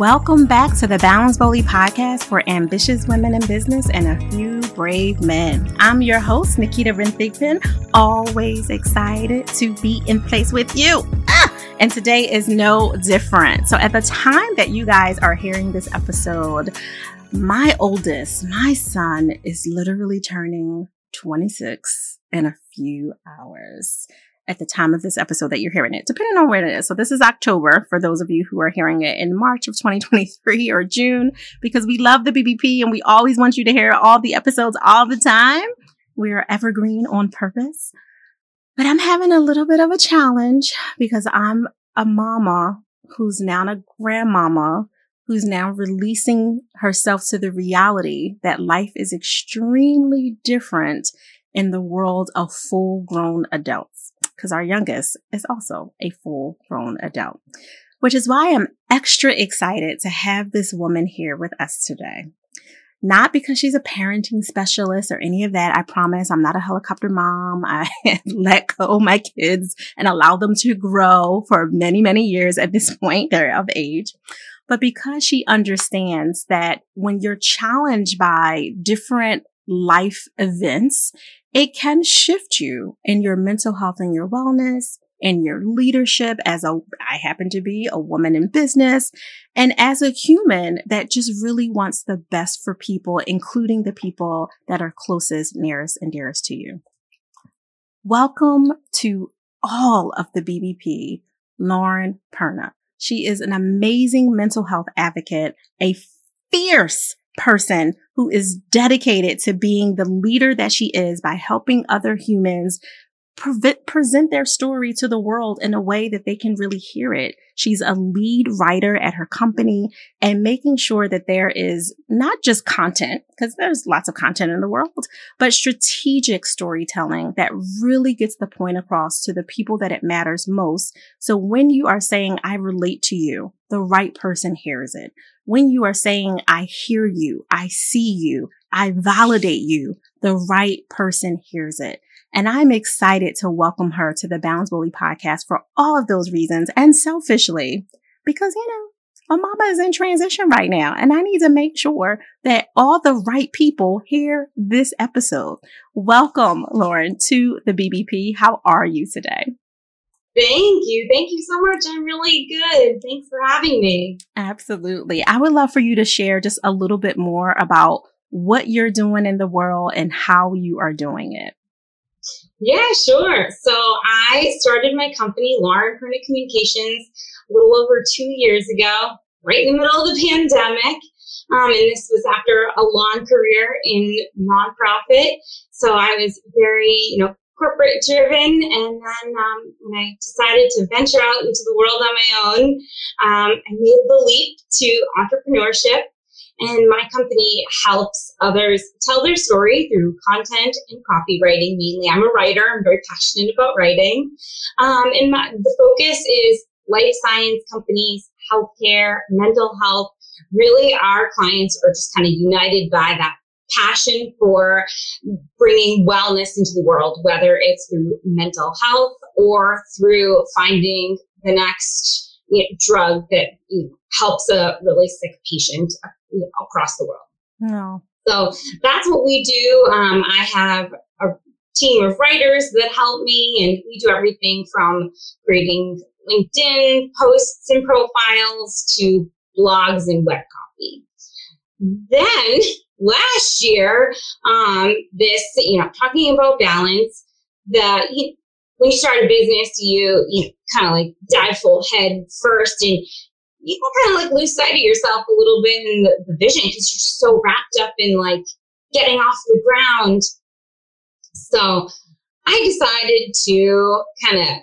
Welcome back to the Balance Boldly podcast for ambitious women in business and a few brave men. I'm your host, Naketa Ren Thigpen, always excited to be in place with you. Ah! And today is no different. So, at the time that you guys are hearing this episode, my oldest, my son, is literally turning 26 in a few hours at the time of this episode that you're hearing it, depending on when it is. So this is October for those of you who are hearing it in March of 2023 or June, because we love the BBP and we always want you to hear all the episodes all the time. We are evergreen on purpose. But I'm having a little bit of a challenge because I'm a mama who's now a grandmama who's now releasing herself to the reality that life is extremely different in the world of full grown adults because our youngest is also a full grown adult, which is why I'm extra excited to have this woman here with us today. Not because she's a parenting specialist or any of that. I promise I'm not a helicopter mom. I let go my kids and allow them to grow for many, many years at this point. They're of age. But because she understands that when you're challenged by different life events, it can shift you in your mental health and your wellness and your leadership as a, I happen to be a woman in business and as a human that just really wants the best for people, including the people that are closest, nearest and dearest to you. Welcome to all of the BBP, Lauren Perna. She is an amazing mental health advocate, a fierce person who is dedicated to being the leader that she is by helping other humans pre- present their story to the world in a way that they can really hear it. She's a lead writer at her company and making sure that there is not just content, because there's lots of content in the world, but strategic storytelling that really gets the point across to the people that it matters most. So when you are saying, I relate to you, the right person hears it. When you are saying, I hear you, I see you, I validate you, the right person hears it. And I'm excited to welcome her to the Balance Boldly podcast for all of those reasons and selfishly because, you know, my mama is in transition right now and I need to make sure that all the right people hear this episode. Welcome, Lauren, to the BBP. How are you today? Thank you. Thank you so much. I'm really good. Thanks for having me. Absolutely. I would love for you to share just a little bit more about what you're doing in the world and how you are doing it. Yeah, sure. So I started my company, Lauren Perna Communications, a little over two years ago, right in the middle of the pandemic. Um, and this was after a long career in nonprofit. So I was very, you know, corporate driven. And then um, when I decided to venture out into the world on my own, um, I made the leap to entrepreneurship. And my company helps others tell their story through content and copywriting mainly. I'm a writer, I'm very passionate about writing. Um, and my, the focus is life science companies, healthcare, mental health. Really, our clients are just kind of united by that passion for bringing wellness into the world, whether it's through mental health or through finding the next you know, drug that you know, helps a really sick patient you know, across the world. No. So that's what we do. Um, I have a team of writers that help me, and we do everything from creating LinkedIn posts and profiles to blogs and web copy. Then last year, um, this, you know, talking about balance, that you, when you start a business, you, you kind of like dive full head first and you kind of like lose sight of yourself a little bit in the, the vision because you're so wrapped up in like getting off the ground. So I decided to kind of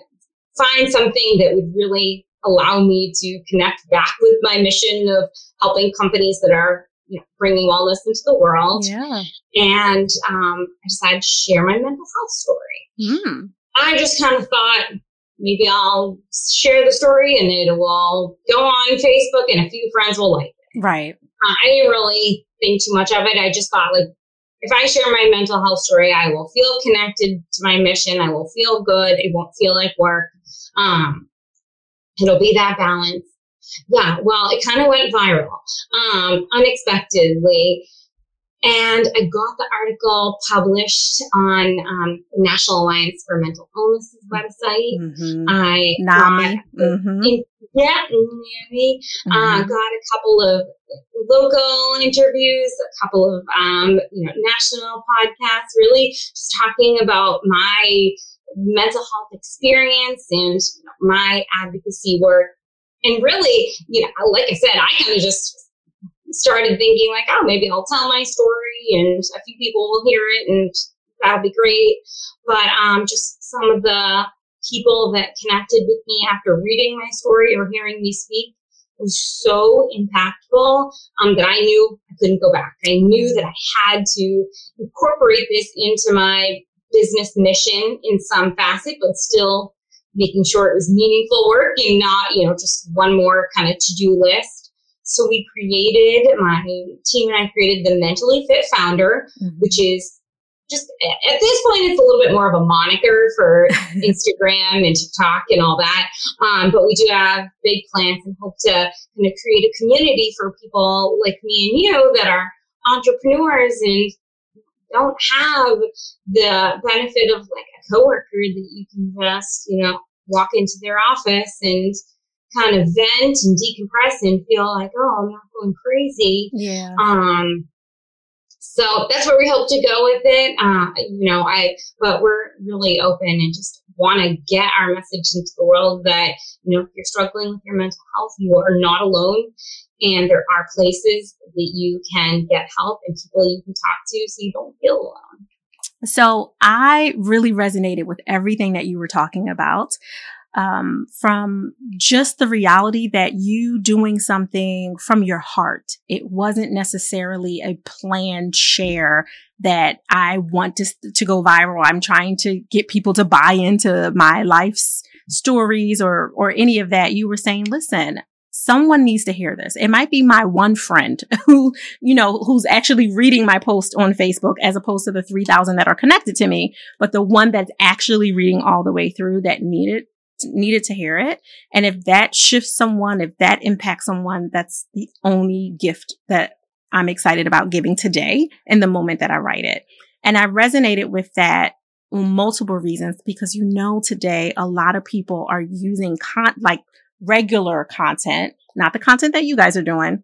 find something that would really allow me to connect back with my mission of helping companies that are you know, bringing wellness into the world. Yeah. And um, I decided to share my mental health story. Mm. I just kind of thought maybe I'll share the story and it will go on Facebook and a few friends will like it. Right. Uh, I didn't really think too much of it. I just thought like, if I share my mental health story, I will feel connected to my mission. I will feel good. It won't feel like work. Um, it'll be that balance. Yeah, well, it kind of went viral um, unexpectedly. And I got the article published on um, National Alliance for Mental Illness's website. Mm-hmm. I NAMI. Mm-hmm. In, yeah, NAMI. Uh, mm-hmm. Uh, got a couple of local interviews, a couple of um, you know national podcasts. Really, just talking about my mental health experience and you know, my advocacy work. And really, you know, like I said, I kind of just started thinking like, oh, maybe I'll tell my story and a few people will hear it and that'll be great. But um, just some of the people that connected with me after reading my story or hearing me speak was so impactful um, that I knew I couldn't go back. I knew that I had to incorporate this into my business mission in some facet, but still making sure it was meaningful work and not, you know, just one more kind of to-do list. So we created, my team and I created the Mentally Fit Founder, mm-hmm. which is just at this point, it's a little bit more of a moniker for Instagram and TikTok and all that. Um, but we do have big plans and hope to kind of create a community for people like me and you that are entrepreneurs and don't have the benefit of like a coworker that you can just, you know, walk into their office and kind of vent and decompress and feel like, oh, I'm not going crazy. Yeah. Um, so that's where we hope to go with it. Uh, you know, I, but we're really open and just want to get our message into the world that, you know, if you're struggling with your mental health, you are not alone. And there are places that you can get help and people you can talk to so you don't feel alone. So I really resonated with everything that you were talking about. Um, from just the reality that you doing something from your heart. It wasn't necessarily a planned share that I want to, to go viral. I'm trying to get people to buy into my life's stories or, or any of that. You were saying, listen, someone needs to hear this. It might be my one friend who, you know, who's actually reading my post on Facebook as opposed to the 3000 that are connected to me, but the one that's actually reading all the way through that needed needed to hear it. And if that shifts someone, if that impacts someone, that's the only gift that I'm excited about giving today in the moment that I write it. And I resonated with that multiple reasons because you know today a lot of people are using con like regular content, not the content that you guys are doing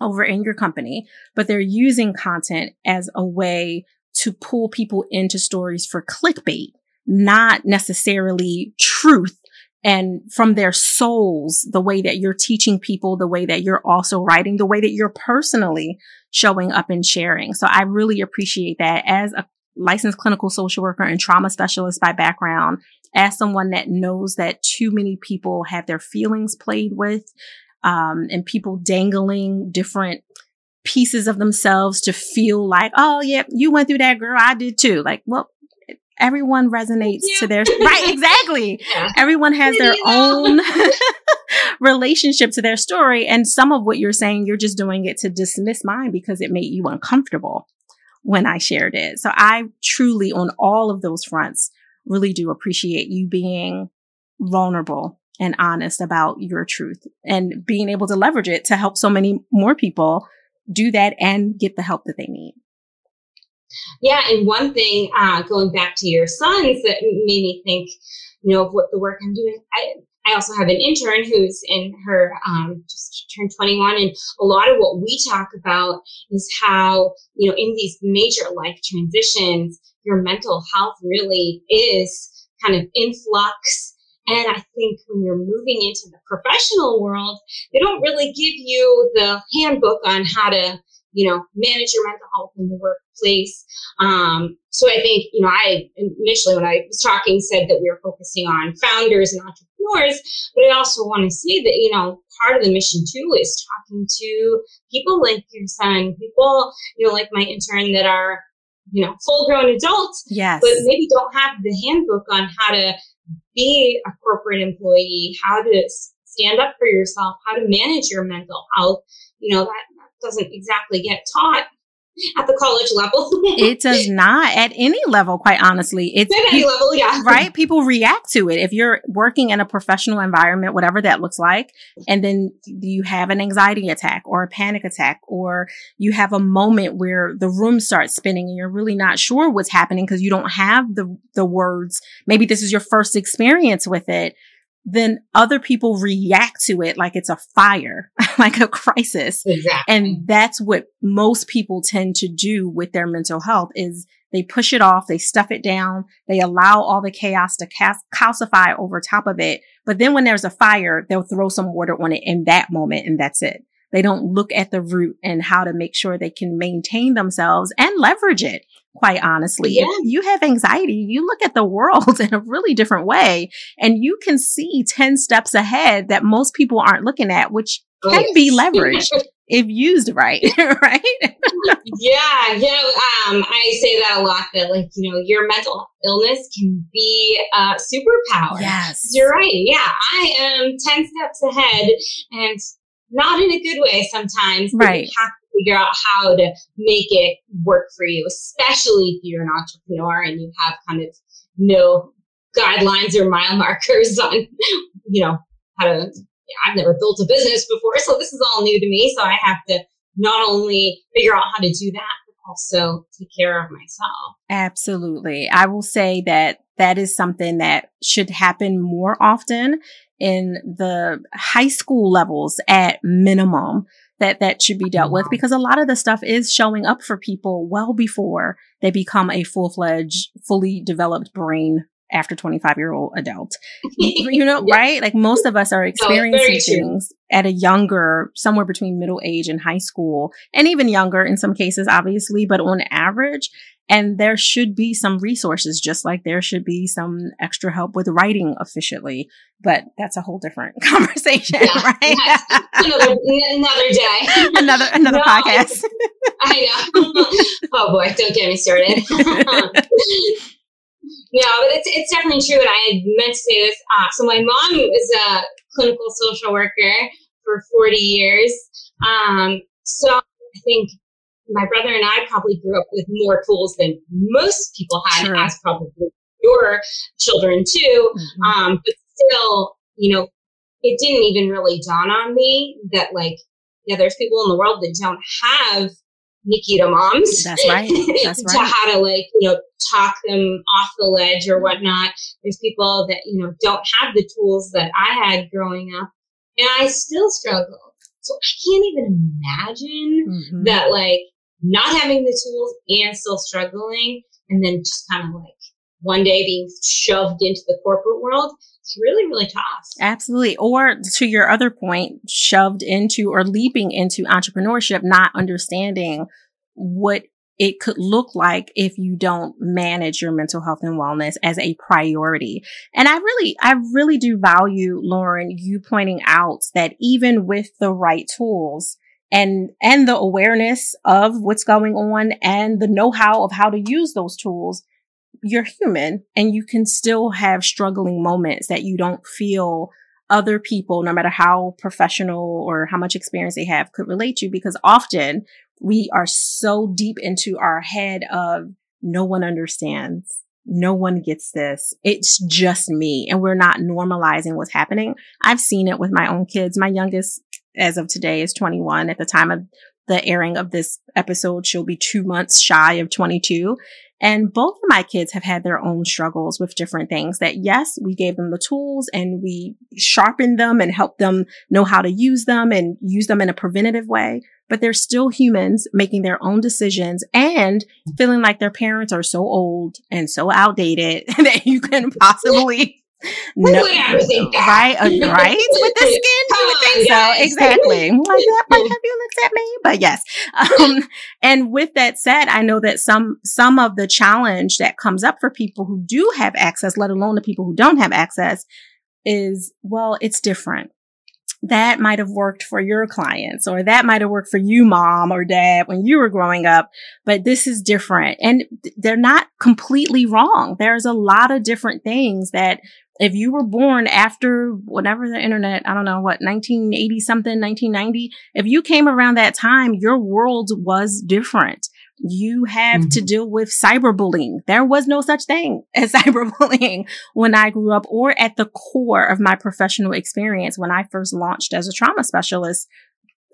over in your company, but they're using content as a way to pull people into stories for clickbait, not necessarily truth and from their souls, the way that you're teaching people, the way that you're also writing, the way that you're personally showing up and sharing. So I really appreciate that as a licensed clinical social worker and trauma specialist by background as someone that knows that too many people have their feelings played with, um, and people dangling different pieces of themselves to feel like, oh, yeah, you went through that, girl. I did too. Like, well, everyone resonates yeah. to their, right, exactly. Yeah. Everyone has their own relationship to their story. And some of what you're saying, you're just doing it to dismiss mine because it made you uncomfortable when I shared it. So I truly, on all of those fronts, really do appreciate you being vulnerable and honest about your truth and being able to leverage it to help so many more people do that and get the help that they need. Yeah, and one thing uh, going back to your sons that made me think, you know, of what the work I'm doing. I I also have an intern who's in her um, just turned 21, and a lot of what we talk about is how you know in these major life transitions, your mental health really is kind of in flux. And I think when you're moving into the professional world, they don't really give you the handbook on how to, you know, manage your mental health in the workplace. Um, so I think, you know, I initially when I was talking said that we were focusing on founders and entrepreneurs, but I also want to say that, you know, part of the mission too is talking to people like your son, people, you know, like my intern that are you know, full grown adults, yes. but maybe don't have the handbook on how to be a corporate employee, how to stand up for yourself, how to manage your mental health. You know, that, that doesn't exactly get taught at the college level. it does not at any level, quite honestly. It's at any level, yeah. Right? People react to it. If you're working in a professional environment, whatever that looks like, and then you have an anxiety attack or a panic attack, or you have a moment where the room starts spinning and you're really not sure what's happening because you don't have the, the words. Maybe this is your first experience with it then other people react to it like it's a fire, like a crisis. Exactly. And that's what most people tend to do with their mental health is they push it off, they stuff it down, they allow all the chaos to calcify over top of it. But then when there's a fire, they'll throw some water on it in that moment and that's it. They don't look at the root and how to make sure they can maintain themselves and leverage it quite honestly. Yeah. If you have anxiety, you look at the world in a really different way and you can see 10 steps ahead that most people aren't looking at, which can be leveraged if used right, right? yeah, yeah. Um, I say that a lot that like, you know, your mental illness can be a superpower. Yes. You're right. Yeah. I am 10 steps ahead and not in a good way sometimes. Right. You have to figure out how to make it work for you, especially if you're an entrepreneur and you have kind of no guidelines or mile markers on, you know, how to. I've never built a business before, so this is all new to me. So I have to not only figure out how to do that, but also take care of myself. Absolutely. I will say that that is something that should happen more often in the high school levels at minimum that that should be dealt with because a lot of the stuff is showing up for people well before they become a full-fledged, fully developed brain after 25 year old adult. you know, yeah. right? Like most of us are experiencing no, things at a younger, somewhere between middle age and high school, and even younger in some cases, obviously, but on average, and there should be some resources, just like there should be some extra help with writing efficiently. But that's a whole different conversation, yeah, right? another, another day. another another no, podcast. I know. oh boy, don't get me started. No, but it's, it's definitely true. And I had meant to say this. Uh, so my mom was a clinical social worker for 40 years. Um, so I think my brother and I probably grew up with more tools than most people had, sure. as probably your children too. Mm-hmm. Um, but still, you know, it didn't even really dawn on me that like, yeah, there's people in the world that don't have Naketa moms. That's right. That's right. to how to like, you know, talk them off the ledge or whatnot. There's people that, you know, don't have the tools that I had growing up. And I still struggle. So I can't even imagine mm-hmm. that like not having the tools and still struggling and then just kind of like one day being shoved into the corporate world it's really really tough absolutely or to your other point shoved into or leaping into entrepreneurship not understanding what it could look like if you don't manage your mental health and wellness as a priority. And I really, I really do value, Lauren, you pointing out that even with the right tools, and, and the awareness of what's going on and the know-how of how to use those tools, you're human and you can still have struggling moments that you don't feel other people, no matter how professional or how much experience they have, could relate to because often we are so deep into our head of no one understands. No one gets this. It's just me. And we're not normalizing what's happening. I've seen it with my own kids. My youngest as of today is 21. At the time of the airing of this episode, she'll be two months shy of 22. And both of my kids have had their own struggles with different things that yes, we gave them the tools and we sharpened them and helped them know how to use them and use them in a preventative way. But they're still humans making their own decisions and feeling like their parents are so old and so outdated that you can possibly no, right, uh, right with the skin. You would think so, exactly. Like that have you looked at me, but yes. Um, and with that said, I know that some some of the challenge that comes up for people who do have access, let alone the people who don't have access, is well, it's different that might have worked for your clients or that might have worked for you, mom or dad, when you were growing up, but this is different. And they're not completely wrong. There's a lot of different things that if you were born after whatever the internet, I don't know what, 1980 something, 1990, if you came around that time, your world was different. You have mm-hmm. to deal with cyberbullying. There was no such thing as cyberbullying when I grew up or at the core of my professional experience when I first launched as a trauma specialist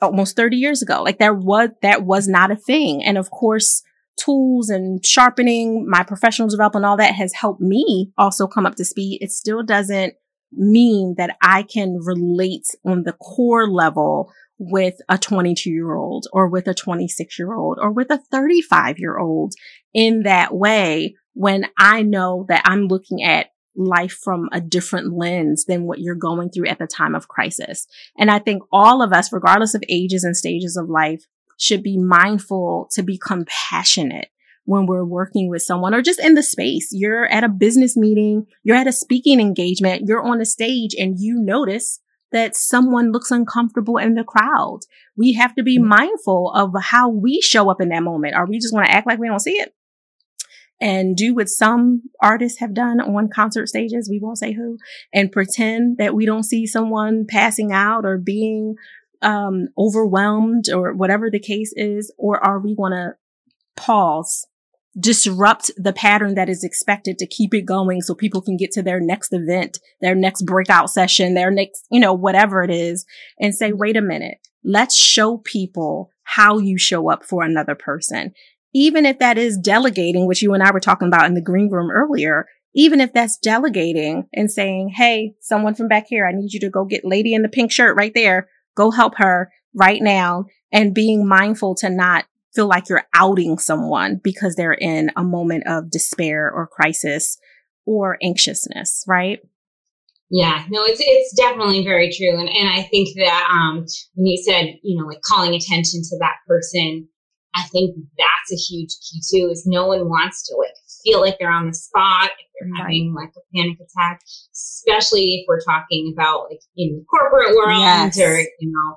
almost 30 years ago. Like there was, that was not a thing. And of course, tools and sharpening my professional development, all that has helped me also come up to speed. It still doesn't mean that I can relate on the core level with a 22 year old or with a 26 year old or with a 35 year old in that way when I know that I'm looking at life from a different lens than what you're going through at the time of crisis. And I think all of us, regardless of ages and stages of life, should be mindful to be compassionate when we're working with someone or just in the space. You're at a business meeting, you're at a speaking engagement, you're on a stage and you notice that someone looks uncomfortable in the crowd. We have to be mm-hmm. mindful of how we show up in that moment. Are we just going to act like we don't see it? And do what some artists have done on concert stages, we won't say who, and pretend that we don't see someone passing out or being um, overwhelmed or whatever the case is? Or are we going to pause disrupt the pattern that is expected to keep it going so people can get to their next event, their next breakout session, their next, you know, whatever it is and say, wait a minute, let's show people how you show up for another person. Even if that is delegating, which you and I were talking about in the green room earlier, even if that's delegating and saying, Hey, someone from back here, I need you to go get lady in the pink shirt right there. Go help her right now and being mindful to not feel like you're outing someone because they're in a moment of despair or crisis or anxiousness, right? Yeah, no, it's it's definitely very true, and and I think that um, when you said you know like calling attention to that person, I think that's a huge key too. Is no one wants to like feel like they're on the spot if they're right. having like a panic attack, especially if we're talking about like in the corporate world yes. or you know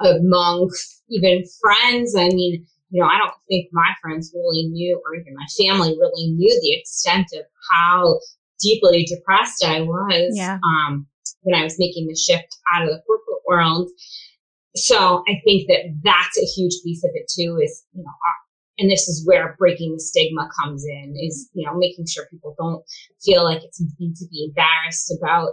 among even friends. I mean, you know, I don't think my friends really knew, or even my family really knew the extent of how deeply depressed I was yeah. um, when I was making the shift out of the corporate world. So I think that that's a huge piece of it too. Is you know, and this is where breaking the stigma comes in. Is you know, making sure people don't feel like it's something to be embarrassed about.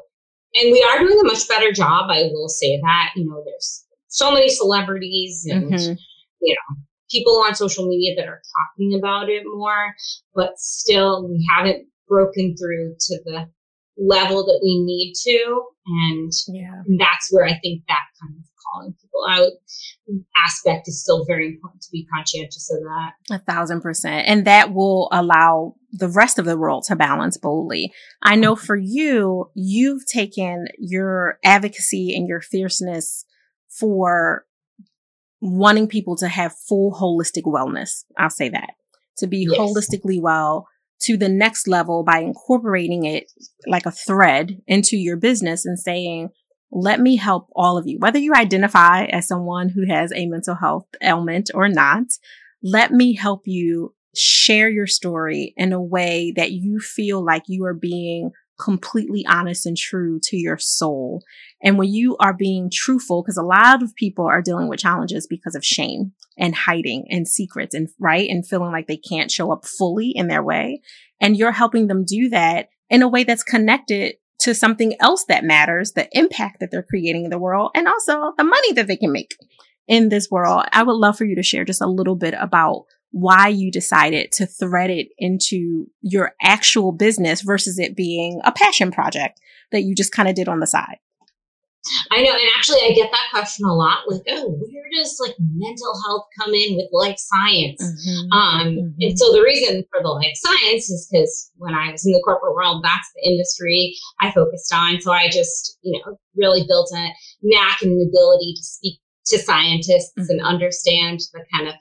And we are doing a much better job. I will say that. You know, there's so many celebrities and mm-hmm. you know people on social media that are talking about it more, but still we haven't broken through to the level that we need to. And, yeah. that's where I think that kind of calling people out aspect is still very important to be conscientious of that. A thousand percent. And that will allow the rest of the world to balance boldly. I know mm-hmm. for you, you've taken your advocacy and your fierceness for wanting people to have full holistic wellness. I'll say that to be yes. holistically well to the next level by incorporating it like a thread into your business and saying, let me help all of you, whether you identify as someone who has a mental health ailment or not. Let me help you share your story in a way that you feel like you are being completely honest and true to your soul. And when you are being truthful, because a lot of people are dealing with challenges because of shame and hiding and secrets and right and feeling like they can't show up fully in their way. And you're helping them do that in a way that's connected to something else that matters, the impact that they're creating in the world and also the money that they can make in this world. I would love for you to share just a little bit about why you decided to thread it into your actual business versus it being a passion project that you just kind of did on the side. I know, and actually, I get that question a lot. Like, oh, where does like mental health come in with life science? Mm-hmm. Um, mm-hmm. And so the reason for the life science is because when I was in the corporate world, that's the industry I focused on. So I just, you know, really built a knack and an ability to speak to scientists mm-hmm. and understand the kind of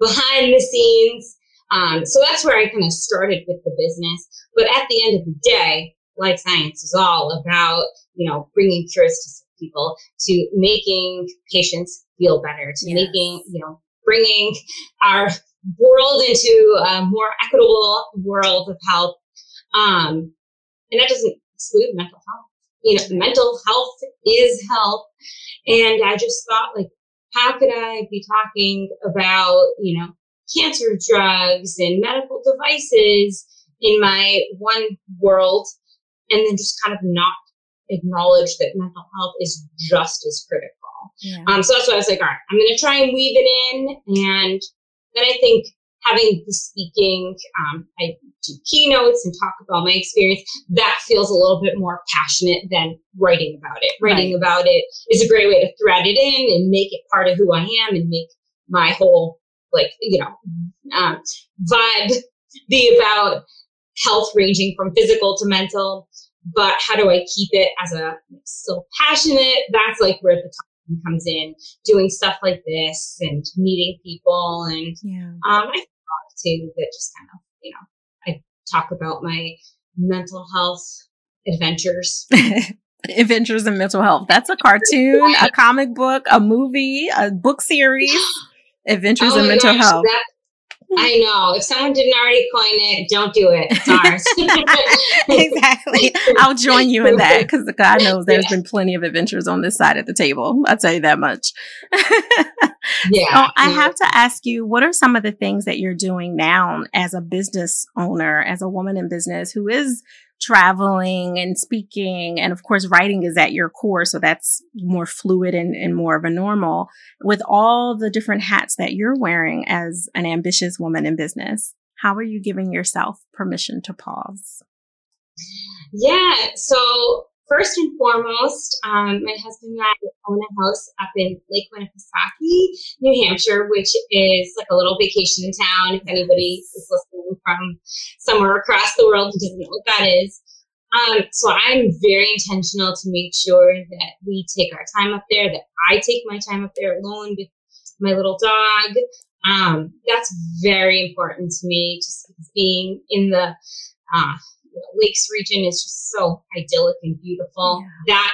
behind the scenes. Um, so that's where I kind of started with the business. But at the end of the day, life science is all about, you know, bringing cures to people, to making patients feel better, to yes. making, you know, bringing our world into a more equitable world of health. Um, and that doesn't exclude mental health. You know, mental health is health. And I just thought like, how could I be talking about, you know, cancer drugs and medical devices in my one world and then just kind of not acknowledge that mental health is just as critical. Yeah. Um, so that's why I was like, all right, I'm going to try and weave it in. And then I think having the speaking, um, I do keynotes and talk about my experience. That feels a little bit more passionate than writing about it. Writing right. about it is a great way to thread it in and make it part of who I am and make my whole, like, you know, um, vibe be about health ranging from physical to mental. But how do I keep it as a still passionate? That's like where the time comes in, doing stuff like this and meeting people. And yeah. um, I talk too that just kind of, you know, I talk about my mental health adventures. adventures in mental health. That's a cartoon, a comic book, a movie, a book series. Adventures oh in mental gosh, health. That, I know. If someone didn't already coin it, don't do it. It's ours. exactly. I'll join you in that because God knows there's yeah. been plenty of adventures on this side of the table. I'll tell you that much. yeah. So I have to ask you, what are some of the things that you're doing now as a business owner, as a woman in business who is traveling and speaking. And of course, writing is at your core. So that's more fluid and, and more of a normal with all the different hats that you're wearing as an ambitious woman in business. How are you giving yourself permission to pause? Yeah. So first and foremost, um, my husband and I own a house up in Lake Winnipesaukee, New Hampshire, which is like a little vacation town. If anybody is listening from somewhere across the world who doesn't know what that is. Um, so I'm very intentional to make sure that we take our time up there, that I take my time up there alone with my little dog. Um, that's very important to me, just being in the uh, lakes region is just so idyllic and beautiful. Yeah. That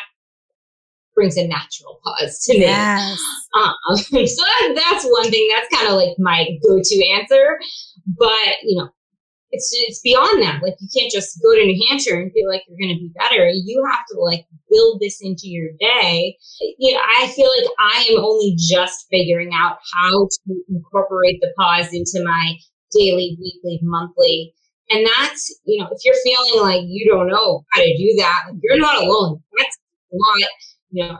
brings a natural pause to me. Yes. Um, so that, that's one thing. That's kind of like my go-to answer. But you know, it's it's beyond that. Like you can't just go to New Hampshire and feel like you're going to be better. You have to like build this into your day. You know, I feel like I am only just figuring out how to incorporate the pause into my daily, weekly, monthly and that's, you know, if you're feeling like you don't know how to do that, like you're not alone. That's not, you know,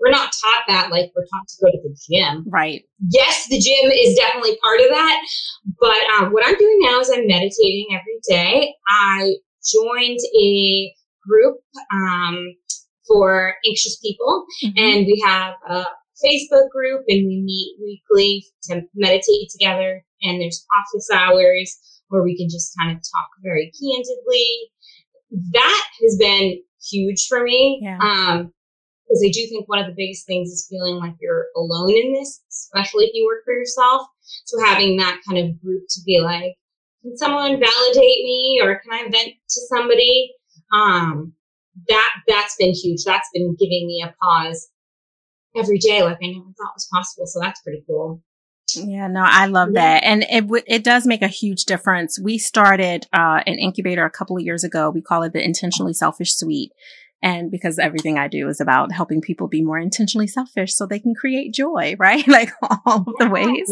we're not taught that like we're taught to go to the gym. Right. Yes, the gym is definitely part of that. But um, what I'm doing now is I'm meditating every day. I joined a group um, for anxious people, mm-hmm. and we have a Facebook group, and we meet weekly to meditate together. And there's office hours where we can just kind of talk very candidly. That has been huge for me. Yeah. Um, because I do think one of the biggest things is feeling like you're alone in this, especially if you work for yourself. So having that kind of group to be like, can someone validate me or can I vent to somebody? Um, that, that's been huge. That's been giving me a pause every day like I never thought was possible. So that's pretty cool. Yeah, no, I love yeah. that. And it, w- it does make a huge difference. We started, uh, an incubator a couple of years ago. We call it the intentionally selfish suite. And because everything I do is about helping people be more intentionally selfish so they can create joy, right? like all of the ways.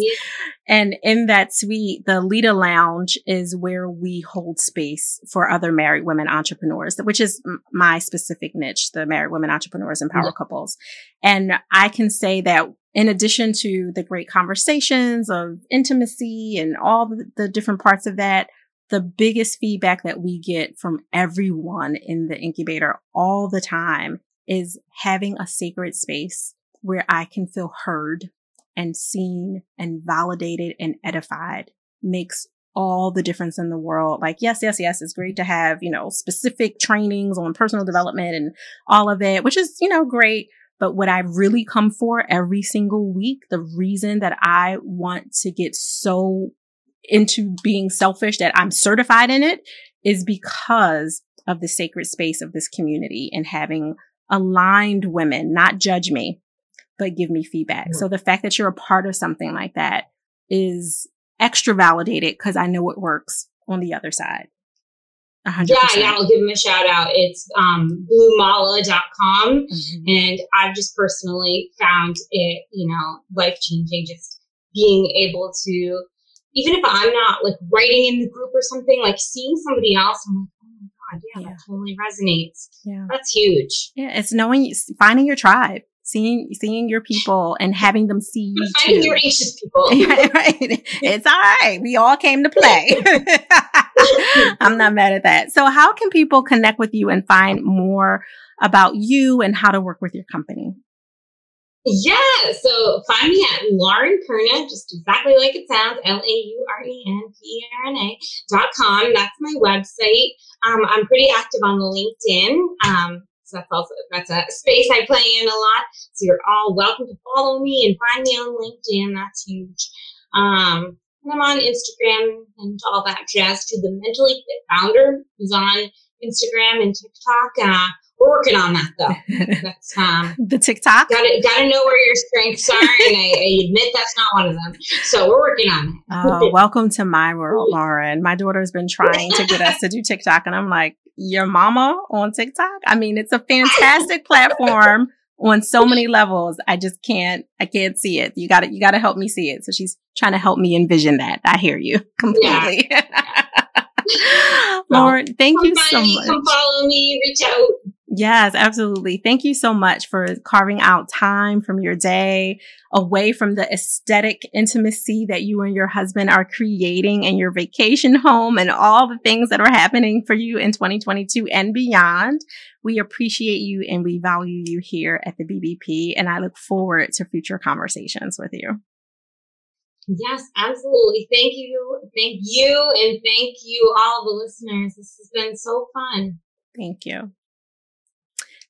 And in that suite, the Lita Lounge is where we hold space for other married women entrepreneurs, which is my specific niche, the married women entrepreneurs and power yeah. couples. And I can say that in addition to the great conversations of intimacy and all the, different parts of that, the biggest feedback that we get from everyone in the incubator all the time is having a sacred space where I can feel heard and seen and validated and edified makes all the difference in the world. Like, yes, yes, yes, it's great to have, you know, specific trainings on personal development and all of it, which is, you know, great. But what I really come for every single week, the reason that I want to get so into being selfish that I'm certified in it is because of the sacred space of this community and having aligned women not judge me, but give me feedback. Mm-hmm. So the fact that you're a part of something like that is extra validated because I know it works on the other side. 100%. Yeah, yeah, I'll give them a shout out. It's um, bluemala.com. Mm-hmm. And I've just personally found it, you know, life changing just being able to even if I'm not like writing in the group or something, like seeing somebody else, I'm like, oh my God, yeah, yeah. that totally resonates. Yeah. That's huge. Yeah. It's knowing, finding your tribe seeing seeing your people and having them see you finding your anxious people. right. It's all right. We all came to play. I'm not mad at that. So how can people connect with you and find more about you and how to work with your company? Yeah, so find me at Lauren Perna, just exactly like it sounds, L-A-U-R-E-N-P-E-R-N-A dot com. That's my website. Um, I'm pretty active on LinkedIn. Um, so that's also that's a space I play in a lot. So you're all welcome to follow me and find me on LinkedIn. That's huge. Um, and I'm on Instagram and all that jazz too. The Mentally Fit Founder is on Instagram and TikTok. Uh, we're working on that though. That's um, the TikTok. Got to got to know where your strengths are, and I, I, admit that's not one of them. So we're working on it. oh, welcome to my world, Lauren. My daughter's been trying to get us to do TikTok, and I'm like, your mama on TikTok. I mean, it's a fantastic platform on so many levels. I just can't, I can't see it. You got to, you got to help me see it. So she's trying to help me envision that. I hear you completely. Yeah. Lauren, thank you so much. Come follow me, reach out. Yes, absolutely. Thank you so much for carving out time from your day away from the aesthetic intimacy that you and your husband are creating in your vacation home and all the things that are happening for you in 2022 and beyond. We appreciate you and we value you here at the BBP. And I look forward to future conversations with you. Yes, absolutely. Thank you. Thank you. And thank you, all the listeners. This has been so fun. Thank you.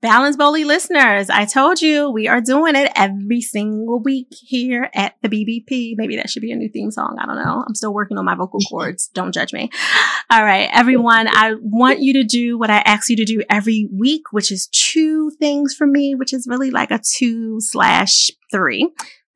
Balance Boldly listeners, I told you we are doing it every single week here at the BBP. Maybe that should be a new theme song. I don't know. I'm still working on my vocal cords. Don't judge me. All right, everyone. I want you to do what I ask you to do every week, which is two things for me, which is really like a two slash three.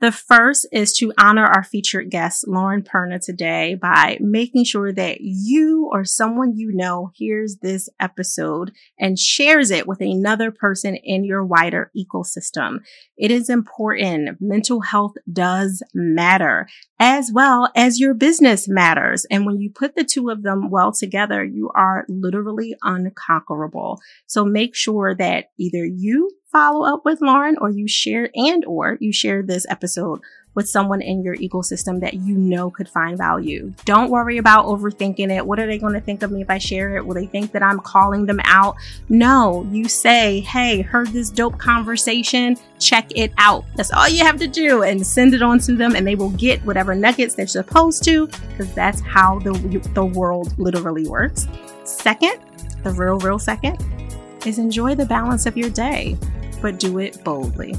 The first is to honor our featured guest, Lauren Perna, today by making sure that you or someone you know hears this episode and shares it with another person in your wider ecosystem. It is important. Mental health does matter as well as your business matters. And when you put the two of them well together, you are literally unconquerable. So make sure that either you follow up with Lauren or you share and or you share this episode with someone in your ecosystem that you know could find value. Don't worry about overthinking it. What are they going to think of me if I share it? Will they think that I'm calling them out? No, you say, Hey, heard this dope conversation. Check it out. That's all you have to do and send it on to them and they will get whatever nuggets they're supposed to because that's how the, the world literally works. Second, the real, real second is enjoy the balance of your day but do it boldly.